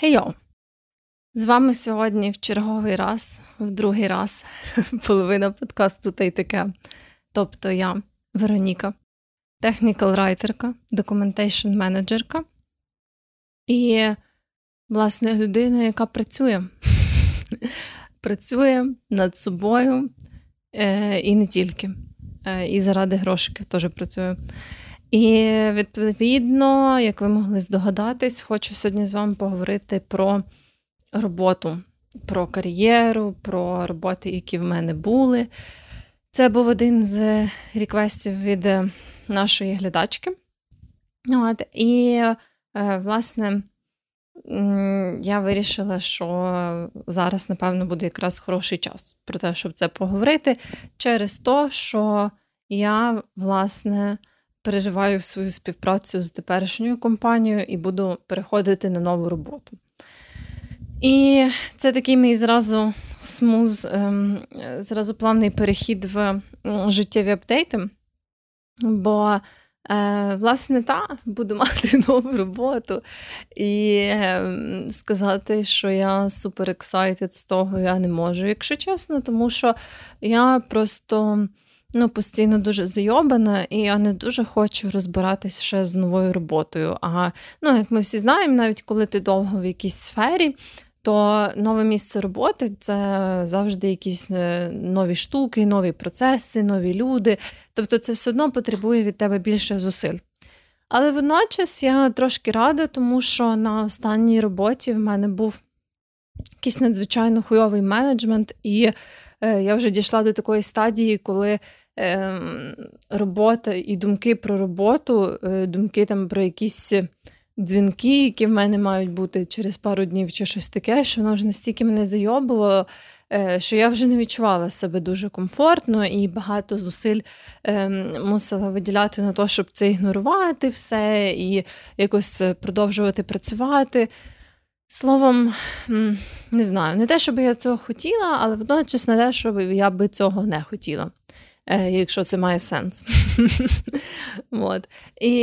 Хейо! З вами сьогодні в черговий раз, в другий раз, половина подкасту та й таке. Тобто я, Вероніка, технікал райтерка, документейшн менеджерка і, власне, людина, яка працює. Працює над собою е, і не тільки. Е, і заради грошиків теж працює. І відповідно, як ви могли здогадатись, хочу сьогодні з вами поговорити про роботу, про кар'єру, про роботи, які в мене були. Це був один з реквестів від нашої глядачки. От, І, е, власне, я вирішила, що зараз, напевно, буде якраз хороший час про те, щоб це поговорити, через те, що я, власне, переживаю свою співпрацю з теперішньою компанією і буду переходити на нову роботу. І це такий мій зразу смуз, ем, зразу плавний перехід в життєві апдейти. Бо, е, власне, та, буду мати нову роботу. І ем, сказати, що я супер ексайтед з того я не можу, якщо чесно, тому що я просто ну, постійно дуже зайобана, і я не дуже хочу розбиратися ще з новою роботою. А ну, як ми всі знаємо, навіть коли ти довго в якійсь сфері. То нове місце роботи це завжди якісь е, нові штуки, нові процеси, нові люди. Тобто це все одно потребує від тебе більше зусиль. Але водночас я трошки рада, тому що на останній роботі в мене був якийсь надзвичайно хуйовий менеджмент, і е, я вже дійшла до такої стадії, коли робота і думки про роботу, е, думки там про якісь дзвінки, які в мене мають бути через пару днів чи щось таке, що воно вже настільки мене зайобувало. Е, що я вже не відчувала себе дуже комфортно і багато зусиль е, мусила виділяти на те, щоб це ігнорувати все і якось продовжувати працювати. Словом, не знаю, не те, щоб я цього хотіла, але водночас не те, щоб я би цього не хотіла. Е, якщо це має сенс. От. І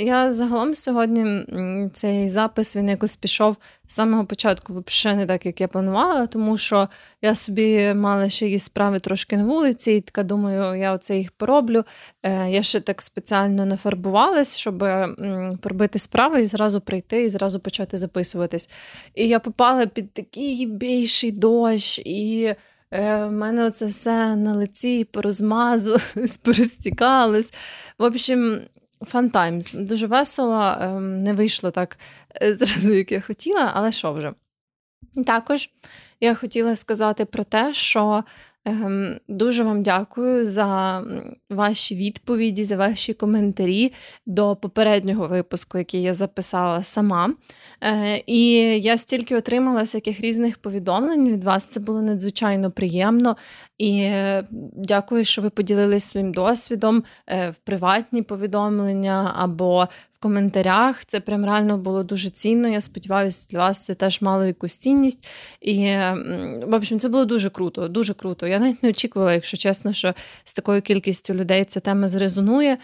я загалом сьогодні цей запис він якось пішов з самого початку, взагалі не так, як я планувала, тому що я собі мала ще якісь справи трошки на вулиці, і така думаю, я оце їх пороблю. Е, я ще так спеціально нафарбувалась, щоб пробити справи і зразу прийти, і зразу почати записуватись. І я попала під такий більший дощ. і... Е, в мене оце все на лиці порозмазу, порозтікалось. В общем, fun times. Дуже весело, ем, не вийшло так е, зразу, як я хотіла, але що вже. Також я хотіла сказати про те, що дуже вам дякую за ваші відповіді, за ваші коментарі до попереднього випуску, який я записала сама. Е, і я стільки отримала всяких різних повідомлень від вас. Це було надзвичайно приємно. І е, дякую, що ви поділились своїм досвідом е, в приватні повідомлення або коментарях. Це прям реально було дуже цінно. Я сподіваюся, для вас це теж мало якусь цінність. І, в общем, це було дуже круто, дуже круто. Я навіть не очікувала, якщо чесно, що з такою кількістю людей ця тема зрезонує.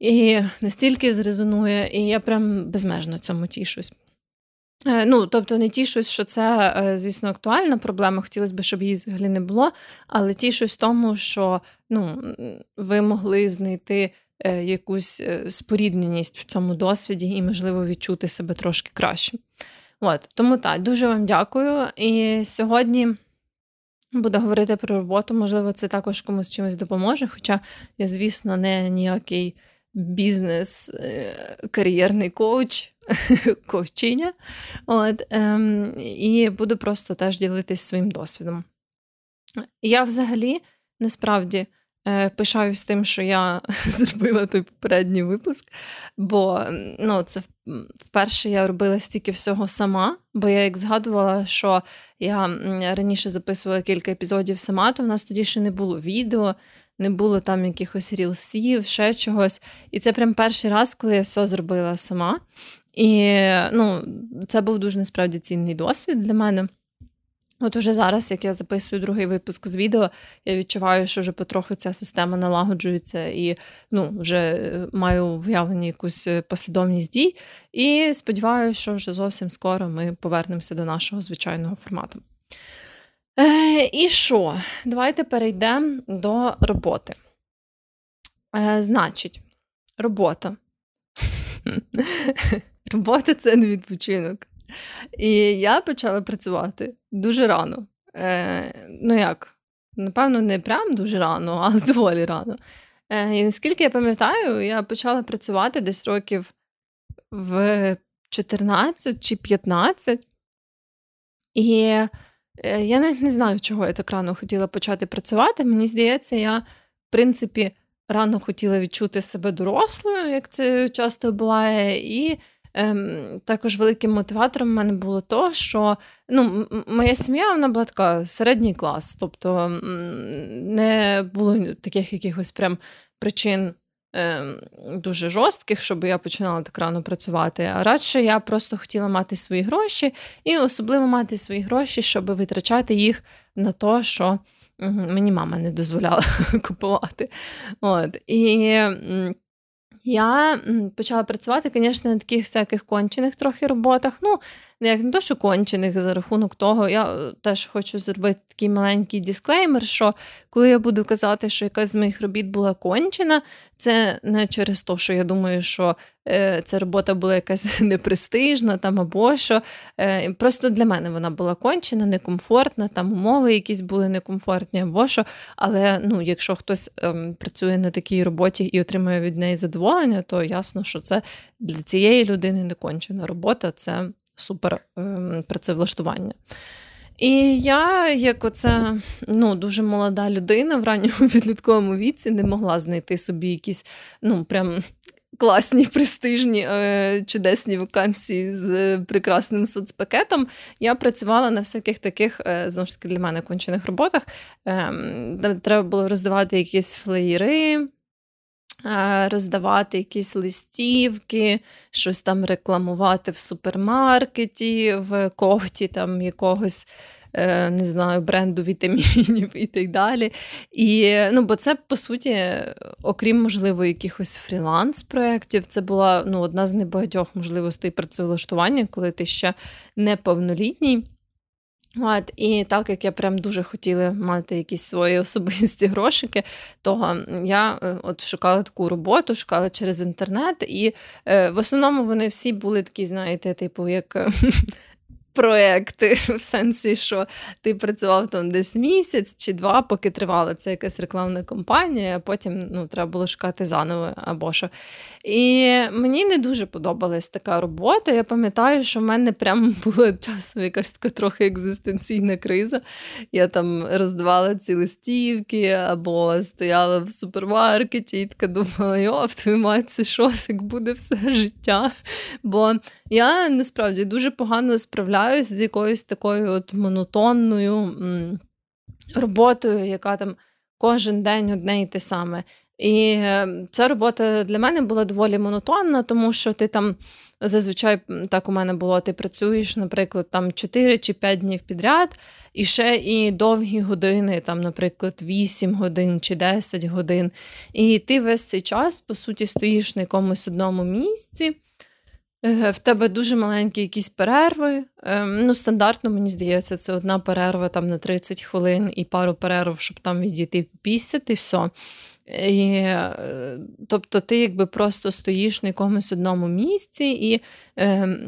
І настільки зрезонує, і я прям безмежно цьому тішусь. Е, ну, тобто не тішусь, що це, е, звісно, актуальна проблема. Хотілося б, щоб її взагалі не було, але тішусь тому, що ну, ви могли знайти якусь е, спорідненість в цьому досвіді і, можливо, відчути себе трошки краще. От, Тому так, дуже вам дякую. І сьогодні буду говорити про роботу. Можливо, це також комусь чимось допоможе. Хоча я, звісно, не ніякий бізнес, е, коуч, коучиня. От, ем, І буду просто теж ділитись своїм досвідом. Я взагалі насправді. Е, пишаюсь тим, що я зробила той попередній випуск, бо ну, це вперше я робила стільки всього сама, бо я як згадувала, що я раніше записувала кілька епізодів сама, то в нас тоді ще не було відео, не було там якихось рілсів, ще чогось. І це прям перший раз, коли я все зробила сама. І ну, це був дуже насправді цінний досвід для мене. От уже зараз, як я записую другий випуск з відео, я відчуваю, що вже потроху ця система налагоджується і ну, вже е, маю виявлені якусь е, послідовність дій. І сподіваюся, що вже зовсім скоро ми повернемося до нашого звичайного формату. Е, І що? Давайте перейдемо до роботи. Е, Значить, робота. Робота це не відпочинок. І я почала працювати дуже рано. Е, Ну як? Напевно, не прям дуже рано, але доволі рано. Е, І наскільки я пам'ятаю, я почала працювати десь років в 14 чи 15. І е, я навіть не знаю, чого я так рано хотіла почати працювати. Мені здається, я, в принципі, рано хотіла відчути себе дорослою, як це часто буває. і Ем, Також великим мотиватором в мене було то, що ну, моя сім'я вона була така середній клас, тобто не було таких якихось прям причин ем, дуже жорстких, щоб я починала так рано працювати. А радше я просто хотіла мати свої гроші, і особливо мати свої гроші, щоб витрачати їх на те, що мені мама не дозволяла купувати. От. І я почала працювати, звісно, на таких всяких кончених трохи роботах. Ну, як не то, що кончених за рахунок того, я е, теж хочу зробити такий маленький дисклеймер, що коли я буду казати, що якась з моїх робіт була кончена, це не через те, що я думаю, що е, ця робота була якась непрестижна там або що. Е, Просто для мене вона була кончена, некомфортна, там умови якісь були некомфортні або що. Але ну, якщо хтось е, працює на такій роботі і отримує від неї задоволення, то ясно, що це для цієї людини не кончена робота. це супер ем, працевлаштування. І я, як оце ну, дуже молода людина в ранньому підлітковому віці, не могла знайти собі якісь ну, прям класні, престижні, е, чудесні вакансії з прекрасним соцпакетом. Я працювала на всяких таких, е, знову ж таки, для мене кончених роботах. Е, треба було роздавати якісь флеєри. Е, роздавати якісь листівки, щось там рекламувати в супермаркеті, в когті там якогось. Е, не знаю, бренду вітамінів і так далі. І, ну, Бо це, по суті, окрім, можливо, якихось фріланс-проєктів, це була ну, одна з небагатьох можливостей працевлаштування, коли ти ще неповнолітній. От, І так як я прям дуже хотіла мати якісь свої особисті грошики, то я е, от шукала таку роботу, шукала через інтернет, і е, в основному вони всі були такі, знаєте, типу, як проекти, в сенсі, що ти працював там десь місяць чи два, поки тривала це якась рекламна кампанія, а потім ну, треба було шукати заново або що. І мені не дуже подобалась така робота. Я пам'ятаю, що в мене прямо була часом якась така трохи екзистенційна криза. Я там роздавала ці листівки або стояла в супермаркеті і така думала, йо, твою мать, це що так буде все життя. Бо я насправді дуже погано справляюсь з якоюсь такою от монотонною роботою, яка там кожен день одне і те саме. І е, ця робота для мене була доволі монотонна, тому що ти там зазвичай так у мене було: ти працюєш, наприклад, там 4 чи 5 днів підряд, і ще і довгі години, там, наприклад, 8 годин чи 10 годин. І ти весь цей час, по суті, стоїш на якомусь одному місці. Е, в тебе дуже маленькі якісь перерви. Ем, ну, Стандартно, мені здається, це одна перерва там на 30 хвилин і пару перерв, щоб там відійти попісяти, і все. І, е, Тобто ти якби просто стоїш на якомусь одному місці і е,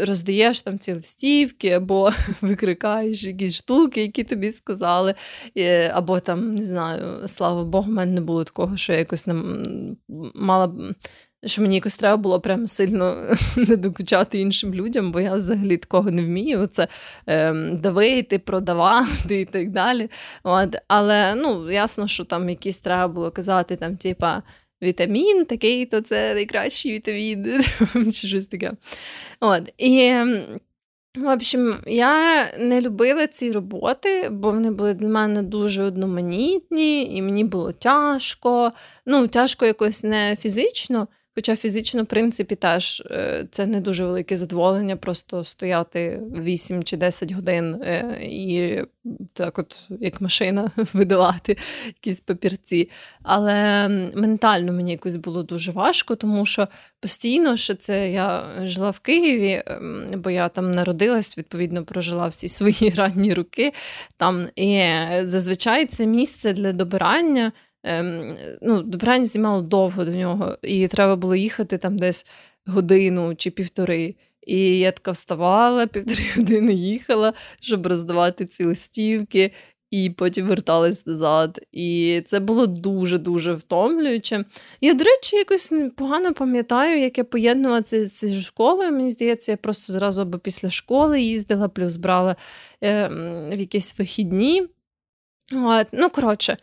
роздаєш там ці листівки, або викрикаєш якісь штуки, які тобі сказали. І, Або там, не знаю, слава Богу, в мене не було такого, що я якось не мала що мені якось треба було прям сильно не докучати іншим людям, бо я взагалі такого не вмію. Це е, давити, продавати і так далі. От. Але ну, ясно, що там якісь треба було казати, там, типа. Вітамін такий, то це найкращий вітамін, чи щось таке. От. І, ем, в общем, я не любила ці роботи, бо вони були для мене дуже одноманітні, і мені було тяжко. Ну, тяжко якось не фізично, Хоча фізично, в принципі, теж е, це не дуже велике задоволення, просто стояти 8 чи 10 годин е, і так, от як машина, видавати якісь папірці. Але ментально мені якось було дуже важко, тому що постійно що це я жила в Києві, ем, бо я там народилась, відповідно, прожила всі свої ранні роки там. І зазвичай це місце для добирання ем, ну, добирання знімало довго до нього, і треба було їхати там десь годину чи півтори. І я така вставала, півтори години їхала, щоб роздавати ці листівки, і потім верталась назад. І це було дуже-дуже втомлююче. Я, до речі, якось погано пам'ятаю, як я поєднувала це з школою. Мені здається, я просто зразу або після школи їздила, плюс брала е, в якісь вихідні. От, Ну, коротше.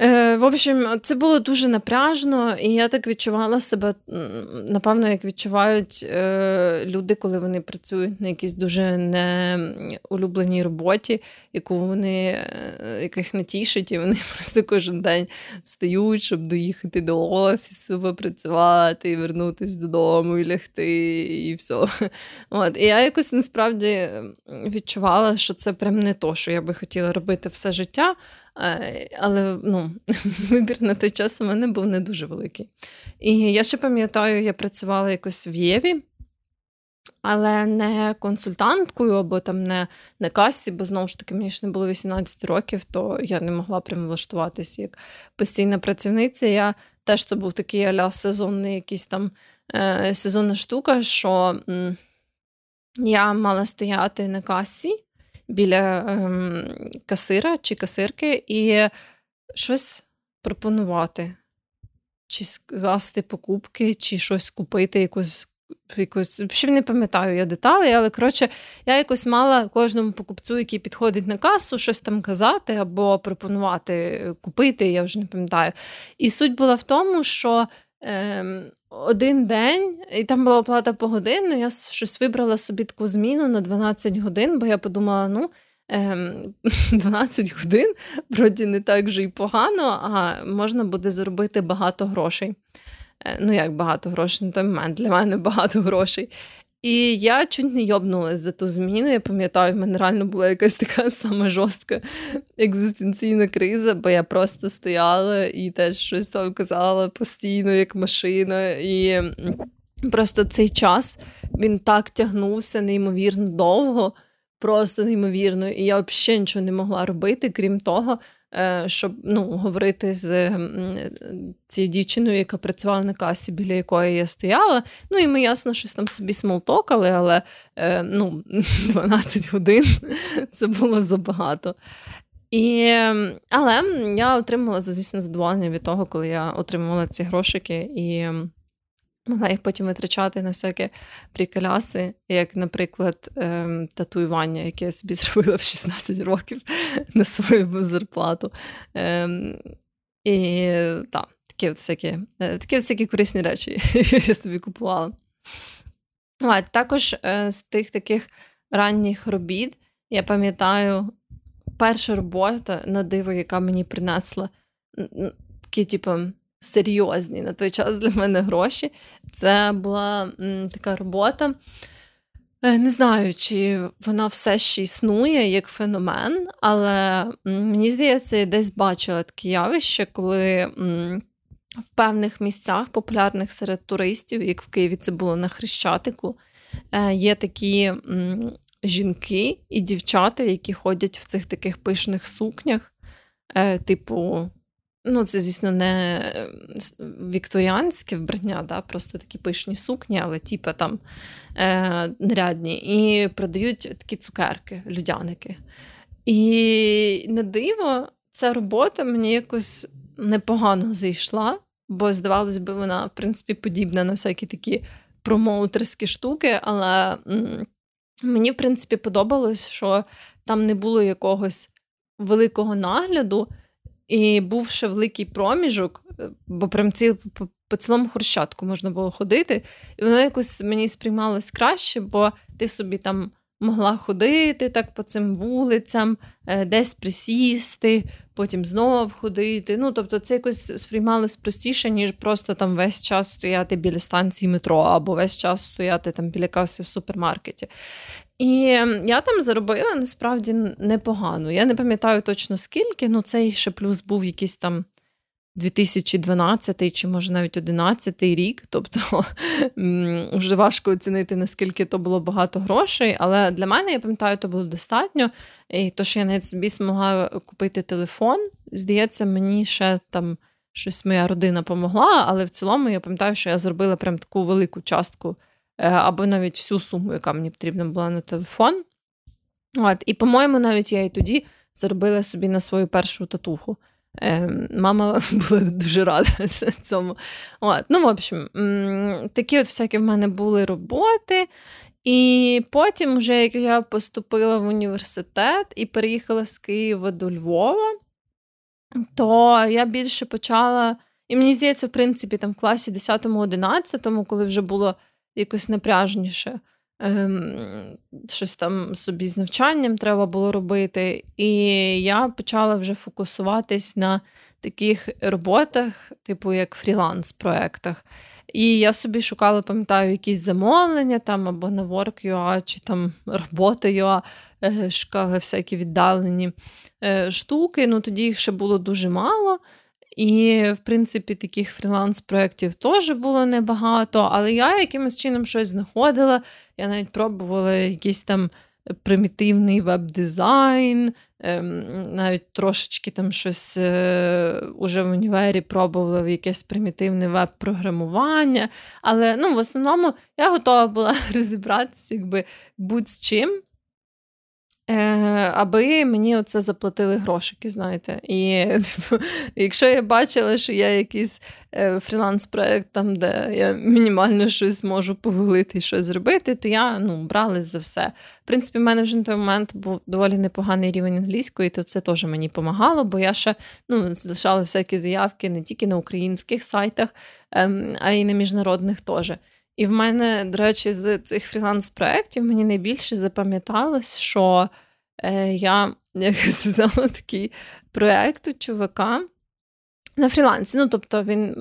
Е, В общем, це було дуже напряжно, і я так відчувала себе, напевно, як відчувають е, люди, коли вони працюють на якійсь дуже неулюбленій роботі, яку вони е, яких не тішить, і вони просто кожен день встають, щоб доїхати до офісу, попрацювати, вернутися додому, і лягти, і все. От. І я якось насправді відчувала, що це прям не то, що я би хотіла робити все життя. Але ну, вибір на той час у мене був не дуже великий. І я ще пам'ятаю, я працювала якось в Єві, але не консультанткою або там не на касі, бо знову ж таки, мені ж не було 18 років, то я не могла прямо влаштуватися як постійна працівниця. Я теж це був такий аля сезонний якийсь там е, сезонна штука, що м, я мала стояти на касі біля ем, касира чи касирки і щось пропонувати, чи скласти покупки, чи щось купити, якусь. Якось, Взагалі не пам'ятаю я деталі, але коротше, я якось мала кожному покупцю, який підходить на касу, щось там казати або пропонувати купити, я вже не пам'ятаю. І суть була в тому, що ем, один день, і там була оплата по годину. Я щось вибрала собі таку зміну на 12 годин, бо я подумала, ну. 12 ем, годин вроді не так вже й погано, а можна буде заробити багато грошей. Е, ну, як багато грошей на той момент для мене багато грошей. І я чуть не йобнулася за ту зміну. Я пам'ятаю, в мене реально була якась така сама жорстка екзистенційна криза, бо я просто стояла і теж щось там казала постійно, як машина. І просто цей час він так тягнувся неймовірно довго, просто неймовірно. І я взагалі нічого не могла робити, крім того, щоб ну, говорити з цією дівчиною, яка працювала на касі, біля якої я стояла. Ну і ми ясно, щось там собі смолтокали, але е, ну, 12 годин це було забагато. І, Але я отримала, звісно, задоволення від того, коли я отримувала ці грошики. і могла їх потім витрачати на всякі приколяси, як, наприклад, ем, татуювання, яке я собі зробила в 16 років на свою зарплату. Ем, і так, такі от всякі, е, такі от всякі корисні речі я собі купувала. А, також е, з тих таких ранніх робіт я пам'ятаю перша робота на диво, яка мені принесла такі, типу, серйозні на той час для мене гроші. Це була м, така робота. Е, не знаю, чи вона все ще існує як феномен, але мені здається, я десь бачила таке явище, коли в певних місцях, популярних серед туристів, як в Києві це було на Хрещатику, е, є такі жінки і дівчата, які ходять в цих таких пишних сукнях, е, типу Ну, це, звісно, не вікторіанське вбрання, да, просто такі пишні сукні, але типу там е, нарядні. І продають такі цукерки, людяники. І на диво, ця робота мені якось непогано зайшла, бо, здавалось би, вона, в принципі, подібна на всякі такі промоутерські штуки, але м- мені, в принципі, подобалось, що там не було якогось великого нагляду. І був ще великий проміжок, е, бо прям ці по, по цілому хрущатку можна було ходити, і воно якось мені сприймалось краще, бо ти собі там могла ходити так по цим вулицям, е, десь присісти, потім знову ходити. Ну, тобто, це якось сприймалось простіше, ніж просто там весь час стояти біля станції метро, або весь час стояти там біля каси в супермаркеті. І я там заробила насправді непогано. Я не пам'ятаю точно скільки, ну цей ще плюс був якийсь там 2012 чи, може, навіть 2011 рік. Тобто вже важко оцінити, наскільки то було багато грошей. Але для мене, я пам'ятаю, то було достатньо. І то, що я навіть собі змогла купити телефон, здається, мені ще там щось моя родина помогла, але в цілому я пам'ятаю, що я зробила прям таку велику частку. Е, або навіть всю суму, яка мені потрібна була на телефон. От, І, по-моєму, навіть я і тоді заробила собі на свою першу татуху. Е, Мама була дуже рада цьому. От, Ну, в общем, такі от всякі в мене були роботи. І потім, вже як я поступила в університет і переїхала з Києва до Львова, то я більше почала. І мені здається, в принципі, там в класі 10-11, коли вже було якось напряжніше. Ем, щось там собі з навчанням треба було робити. І я почала вже фокусуватись на таких роботах, типу як фріланс-проектах. І я собі шукала, пам'ятаю, якісь замовлення там або на Work.ua, чи там робота.ua, е, шукала всякі віддалені е, штуки. Ну тоді їх ще було дуже мало. І, в принципі, таких фріланс-проєктів теж було небагато, але я якимось чином щось знаходила. Я навіть пробувала якийсь там примітивний веб-дизайн, ем, навіть трошечки там щось е, уже в універі пробувала якесь примітивне веб-програмування. Але ну, в основному я готова була розібратися якби будь-з чим. Е, аби мені оце заплатили грошики, знаєте. І якщо я бачила, що є якийсь е, фріланс-проект, там, де я мінімально щось можу погулити і щось зробити, то я ну, бралась за все. В принципі, в мене вже на той момент був доволі непоганий рівень англійської, то це теж мені допомагало, бо я ще ну, залишала всякі заявки не тільки на українських сайтах, ем, а й на міжнародних теж. І в мене, до речі, з цих фріланс-проєктів мені найбільше запам'яталось, що е, я якось взяла такий проєкт у чувака на фрілансі. Ну, тобто, він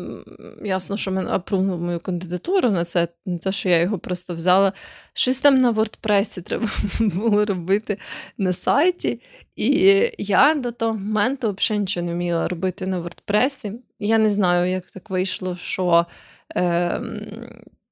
ясно, що мене апрувнув мою кандидатуру на це, не те, що я його просто взяла. Щось там на WordPress треба було робити на сайті. І я до того моменту взагалі нічого не вміла робити на WordPress. Я не знаю, як так вийшло, що. Е,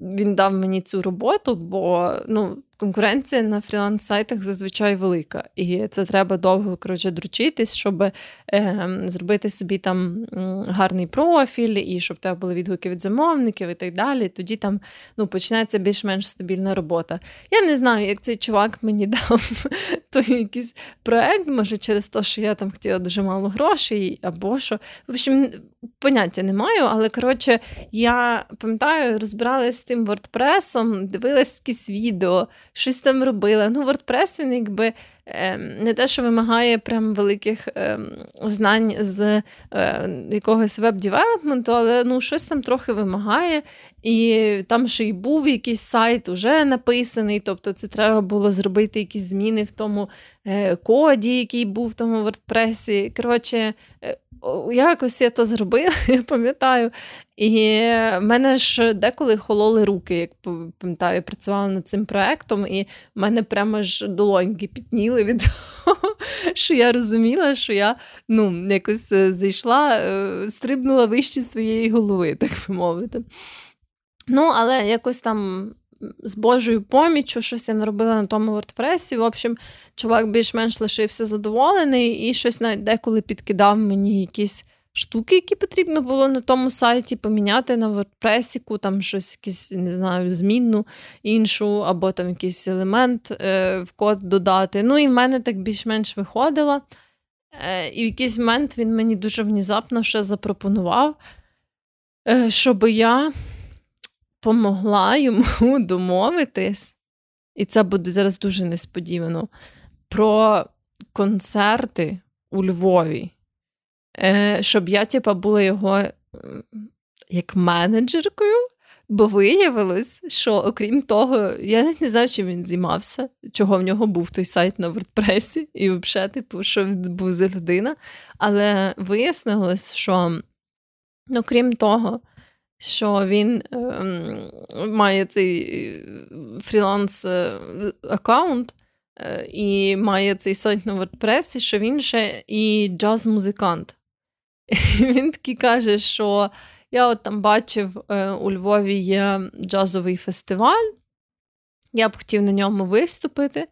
він дав мені цю роботу, бо ну, конкуренція на фріланс-сайтах зазвичай велика. І це треба довго коротше, дручитись, щоб е, зробити собі там гарний профіль, і щоб тебе були відгуки від замовників і так далі. Тоді там ну, почнеться більш-менш стабільна робота. Я не знаю, як цей чувак мені дав той якийсь проект, може, через те, що я там хотіла дуже мало грошей, або що. В общем, поняття не маю, але коротше, я пам'ятаю, розбиралась тим WordPress, дивилась якісь відео, щось там робила. Ну, WordPress, він якби ем, не те, що вимагає прям великих ем, знань з е, якогось веб-девелопменту, але ну, щось там трохи вимагає. І там ще й був якийсь сайт уже написаний, тобто це треба було зробити якісь зміни в тому е, коді, який був в тому WordPress. Коротше, е, якось я то зробила, я пам'ятаю. І в мене ж деколи хололи руки, як пам'ятаю, я працювала над цим проектом, і в мене прямо ж долоньки пітніли від того, що я розуміла, що я ну, якось е, зайшла, стрибнула вище своєї голови, так би мовити. Ну, але якось там з Божою поміччю щось я наробила на тому WordPress. В общем, чувак більш-менш лишився задоволений і щось навіть деколи підкидав мені якісь штуки, які потрібно було на тому сайті поміняти на WordPress, там щось, якісь, не знаю, змінну іншу, або там якийсь елемент е, в код додати. Ну, і в мене так більш-менш виходило. Е, І в якийсь момент він мені дуже внезапно ще запропонував, е, щоб я помогла йому домовитись, і це буде зараз дуже несподівано, про концерти у Львові. Е, щоб я, типа, була його як менеджеркою. Бо виявилось, що окрім того, я не знаю, чим він займався, чого в нього був той сайт на WordPress, і взагалі, типу, що він був за людина. Але вияснилось, що ну, крім того, що він е, має цей фріланс е, аккаунт е, і має цей сайт на WordPress, і що він ще і джаз-музикант. І Він такий каже, що я от там бачив, е, у Львові є джазовий фестиваль, я б хотів на ньому виступити.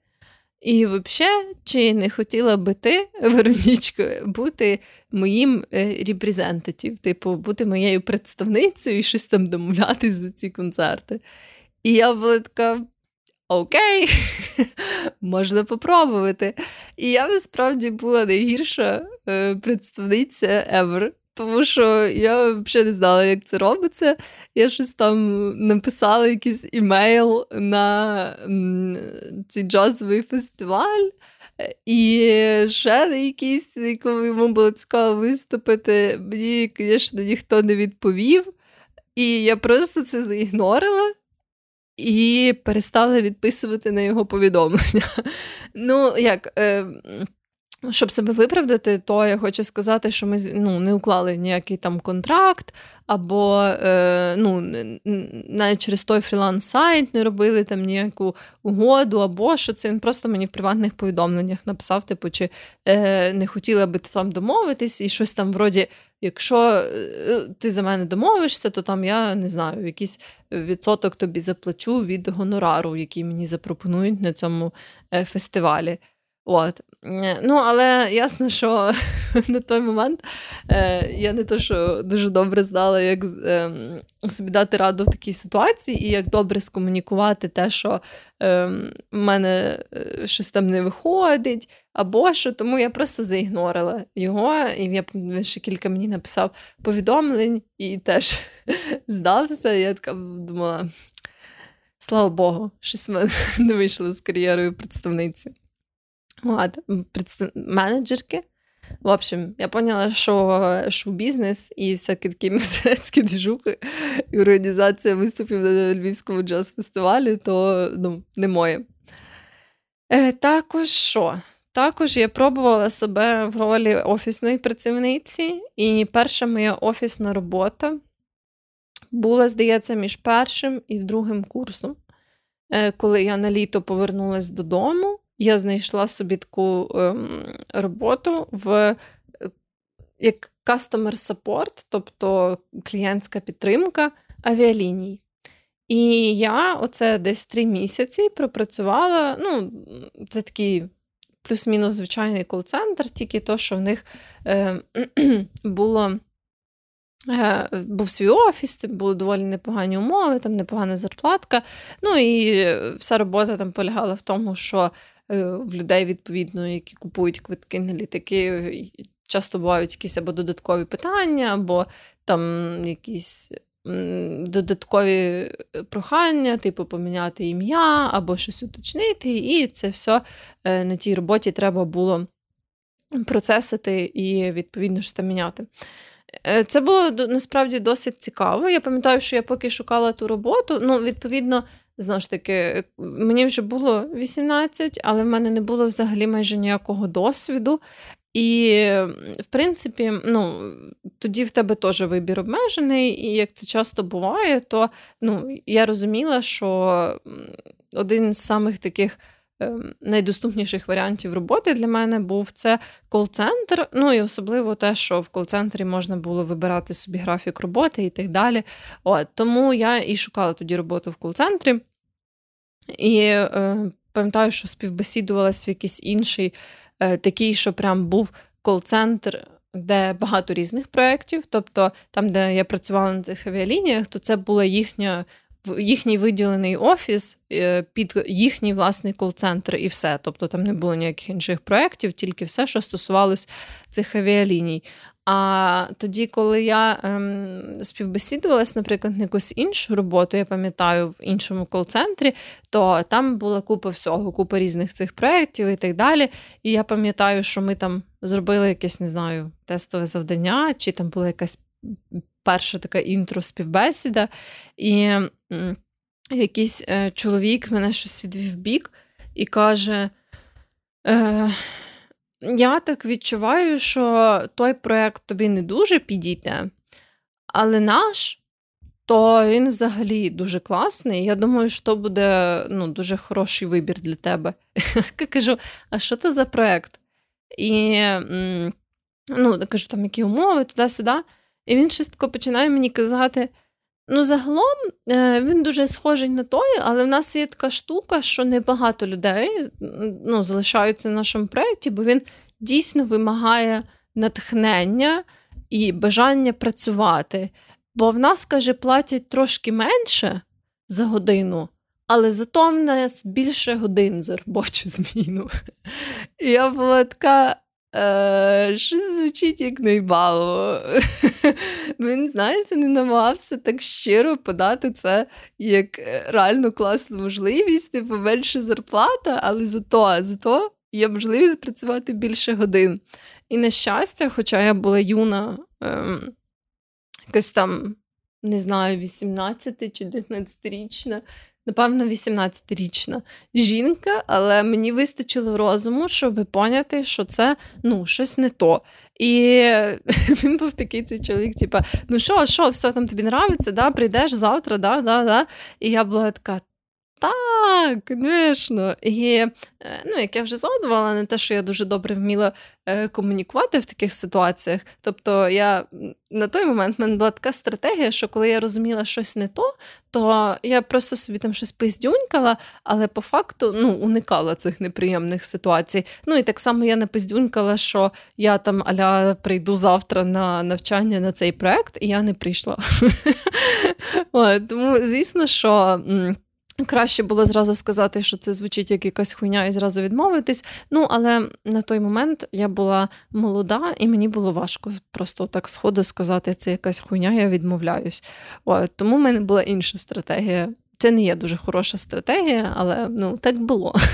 І взагалі, чи не хотіла би ти, Веронічко, бути моїм репрезентатів, типу, бути моєю представницею і щось там домовлятись за ці концерти. І я була така. Окей, можна попробувати. І я насправді була найгірша е, представниця ever тому що я взагалі не знала, як це робиться. Я щось там написала якийсь імейл на цей джазовий фестиваль. І ще на якийсь, якому йому було цікаво виступити. Мені, звісно, ніхто не відповів. І я просто це заігнорила і перестала відписувати на його повідомлення. Ну, як. Е, щоб себе виправдати, то я хочу сказати, що ми ну, не уклали ніякий там контракт, або е, ну, навіть через той фріланс-сайт не робили там ніяку угоду, або що це він просто мені в приватних повідомленнях написав, типу, чи е, не хотіла би ти там домовитись, і щось там вроді. Якщо е, ти за мене домовишся, то там я не знаю, якийсь відсоток тобі заплачу від гонорару, який мені запропонують на цьому е, фестивалі. От. Ну, Але ясно, що на той момент е, я не то, що дуже добре знала, як е, собі дати раду в такій ситуації, і як добре скомунікувати те, що е, в мене е, щось там не виходить, або що, тому я просто заігнорила його, і я ще кілька мені написав повідомлень і теж здався. Я така думала: слава Богу, щось в мене не вийшло з кар'єрою представниці. От, менеджерки. В общем, я поняла, що шоу-бізнес і всякі такі мистецькі движухи і організація виступів на Львівському джаз-фестивалі, то ну, не моє. Е, Також що? Також я пробувала себе в ролі офісної працівниці, і перша моя офісна робота була, здається, між першим і другим курсом, е, коли я на літо повернулася додому я знайшла собі таку ем, роботу в е, як customer support, тобто клієнтська підтримка авіаліній. І я оце десь три місяці пропрацювала. Ну, це такий плюс-мінус звичайний кол-центр, тільки то, що в них е, було. Е, був свій офіс, були доволі непогані умови, там непогана зарплатка. Ну і вся робота там полягала в тому, що Е, в людей, відповідно, які купують квитки на літаки, часто бувають якісь або додаткові питання, або там якісь. Додаткові е, прохання, типу поміняти ім'я або щось уточнити, і це все е, на тій роботі треба було процесити і, відповідно, там міняти. Це було насправді досить цікаво. Я пам'ятаю, що я поки шукала ту роботу. Ну, відповідно, Знову ж таки, мені вже було 18, але в мене не було взагалі майже ніякого досвіду. І, в принципі, ну, тоді в тебе теж вибір обмежений, і як це часто буває, то ну, я розуміла, що один з самих таких найдоступніших варіантів роботи для мене був це кол-центр. Ну і особливо те, що в кол-центрі можна було вибирати собі графік роботи і так далі. От, Тому я і шукала тоді роботу в кол-центрі. І е, пам'ятаю, що співбесідувалася в якийсь інший е, такий, що прям був кол-центр. Де багато різних проєктів, тобто там, де я працювала на цих авіалініях, то це була їхня їхній виділений офіс е, під їхній власний кол-центр і все. Тобто там не було ніяких інших проєктів, тільки все, що стосувалось цих авіаліній. А тоді, коли я ем, співбесідувалася, наприклад, на якусь іншу роботу, я пам'ятаю, в іншому кол-центрі, то там була купа всього, купа різних цих проєктів і так далі. І я пам'ятаю, що ми там зробили якесь, не знаю, тестове завдання, чи там була якась перша така інтро-співбесіда, і якийсь е, чоловік мене щось відвів бік і каже: е, Я так відчуваю, що той проєкт тобі не дуже підійде, але наш. То він взагалі дуже класний. Я думаю, що буде ну, дуже хороший вибір для тебе. Я кажу: а що це за проєкт? І ну, кажу, там які умови, туди-сюди. І він щось починає мені казати: ну, загалом е, він дуже схожий на той, але в нас є така штука, що небагато людей ну, залишаються в нашому проєкті, бо він дійсно вимагає натхнення і бажання працювати. Бо в нас, каже, платять трошки менше за годину. Але зато в нас більше годин за робочу зміну. І я була така, Е, Щось звучить як найбалово. Він, знаєте, не намагався так щиро подати це як е, реально класну можливість, типу менше зарплата, але зато, зато є можливість працювати більше годин. І на щастя, хоча я була юна, ем, якась там, не знаю, 18 чи 19-річна, напевно, 18-річна жінка, але мені вистачило розуму, щоб поняти, що це ну, щось не то. І він був такий цей чоловік, типу, ну що, що, все там тобі нравиться, да, прийдеш завтра, да, да, да. І я була така, так, звісно. І е, ну, як я вже згадувала, не те, що я дуже добре вміла е, комунікувати в таких ситуаціях. Тобто, я на той момент в мене була така стратегія, що коли я розуміла щось не то, то я просто собі там щось пиздюнькала, але по факту ну, уникала цих неприємних ситуацій. Ну і так само я не пиздюнькала, що я там аля прийду завтра на навчання на цей проект, і я не прийшла. Тому, звісно, що. Краще було зразу сказати, що це звучить як якась хуйня, і зразу відмовитись. Ну, але на той момент я була молода, і мені було важко просто так сходу сказати, це якась хуйня, я відмовляюсь. О, тому в мене була інша стратегія. Це не є дуже хороша стратегія, але ну, так було.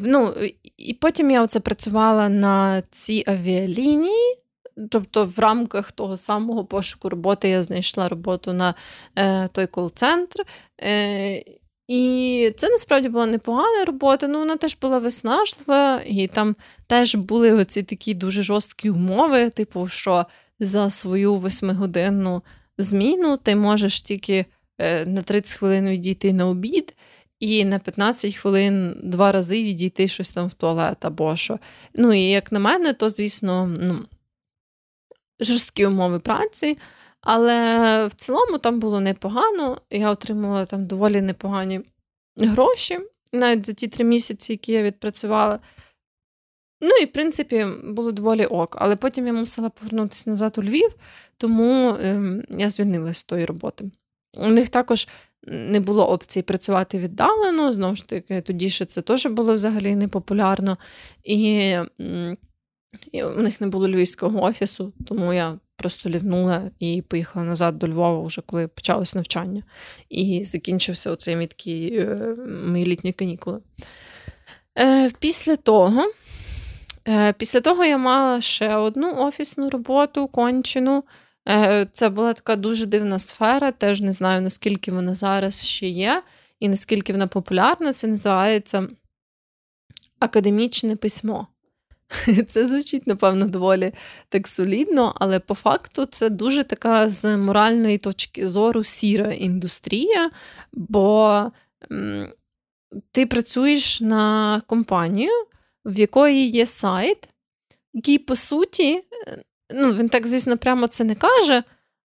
Ну, І потім я оце працювала на цій авіалінії. Тобто, в рамках того самого пошуку роботи я знайшла роботу на е, той кол-центр. Е, І це насправді була непогана робота, ну вона теж була виснажлива, і там теж були оці такі дуже жорсткі умови, типу, що за свою восьмигодинну зміну ти можеш тільки е, на 30 хвилин відійти на обід. І на 15 хвилин два рази відійти щось там в туалет або що. Ну, і як на мене, то, звісно, ну, жорсткі умови праці, але в цілому там було непогано. Я отримала там доволі непогані гроші, навіть за ті три місяці, які я відпрацювала. Ну і, в принципі, було доволі ок. Але потім я мусила повернутися назад у Львів, тому ем, я звільнилася з тої роботи. У них також не було опції працювати віддалено, знову ж таки, тоді ще це теж було взагалі непопулярно. І У них не було львівського офісу, тому я просто лівнула і поїхала назад до Львова, вже коли почалось навчання. І закінчився оцей мій такий е, мої літні канікули. Е, Після того е, після того я мала ще одну офісну роботу кончену. Це була така дуже дивна сфера, теж не знаю, наскільки вона зараз ще є, і наскільки вона популярна. Це називається академічне письмо. Це звучить, напевно, доволі так солідно, але по факту це дуже така з моральної точки зору сіра індустрія, бо ти працюєш на компанію, в якої є сайт, який, по суті, е, ну, він так, звісно, прямо це не каже.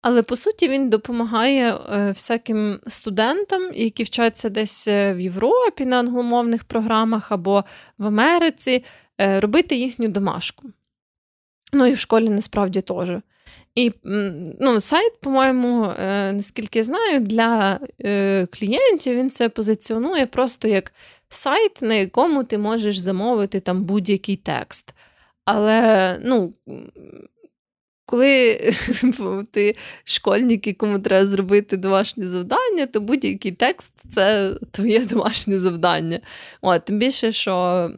Але по суті він допомагає е, всяким студентам, які вчаться десь е, в Європі на англомовних програмах або в Америці, робити їхню домашку. Ну і в школі насправді теж. І ну, сайт, по-моєму, е, наскільки знаю, для е, клієнтів він це позиціонує просто як сайт, на якому ти можеш замовити там будь-який текст. Але ну, коли ти школьник, якому треба зробити домашнє завдання, то будь-який текст це твоє домашнє завдання. От, Тим більше, що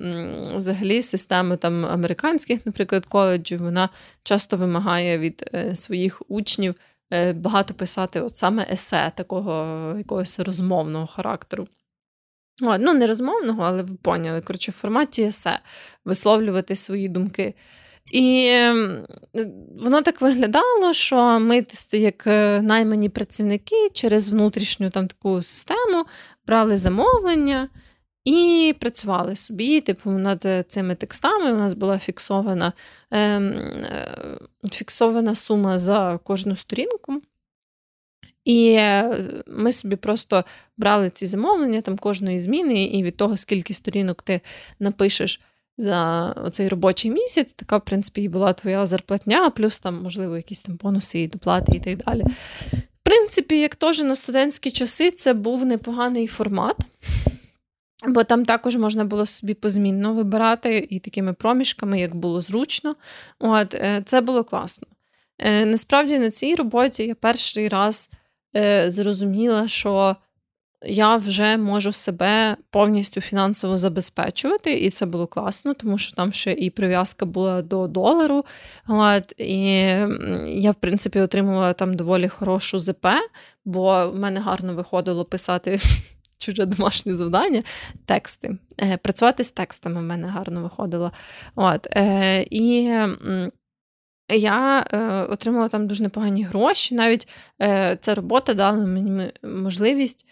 взагалі система там американських, наприклад, коледжів, вона часто вимагає від е, своїх учнів е, багато писати от саме есе такого якогось розмовного характеру. От, ну, не розмовного, але ви поняли. Коротше, в форматі есе висловлювати свої думки. І ем, воно так виглядало, що ми, як е, наймані працівники, через внутрішню там таку систему брали замовлення і працювали собі. Типу, над цими текстами у нас була фіксована, ем, е, фіксована сума за кожну сторінку. І е, ми собі просто брали ці замовлення там кожної зміни, і від того, скільки сторінок ти напишеш за цей робочий місяць, така, в принципі, і була твоя зарплатня, плюс там, можливо, якісь там бонуси і доплати і так далі. В принципі, як теж на студентські часи, це був непоганий формат. Бо там також можна було собі позмінно вибирати і такими проміжками, як було зручно. От, е, Це було класно. Е, насправді на цій роботі я перший раз е, зрозуміла, що я вже можу себе повністю фінансово забезпечувати, і це було класно, тому що там ще і прив'язка була до долару. От, І я, в принципі, отримувала там доволі хорошу ЗП, бо в мене гарно виходило писати. Чуже домашнє завдання, тексти. Е, працювати з текстами в мене гарно виходило. От, е, І я е, отримала там дуже непогані гроші. Навіть ця робота дала мені можливість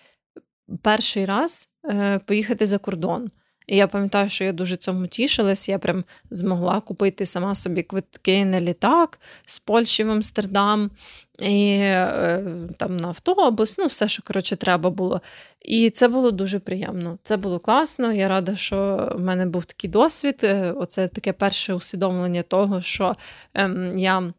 перший раз е, поїхати за кордон. І я пам'ятаю, що я дуже цьому тішилась. Я прям змогла купити сама собі квитки на літак з Польщі в Амстердам і е, там на автобус, ну, все, що коротше, треба було. І це було дуже приємно. Це було класно. Я рада, що в мене був такий досвід. Е, оце таке перше усвідомлення того, що е, я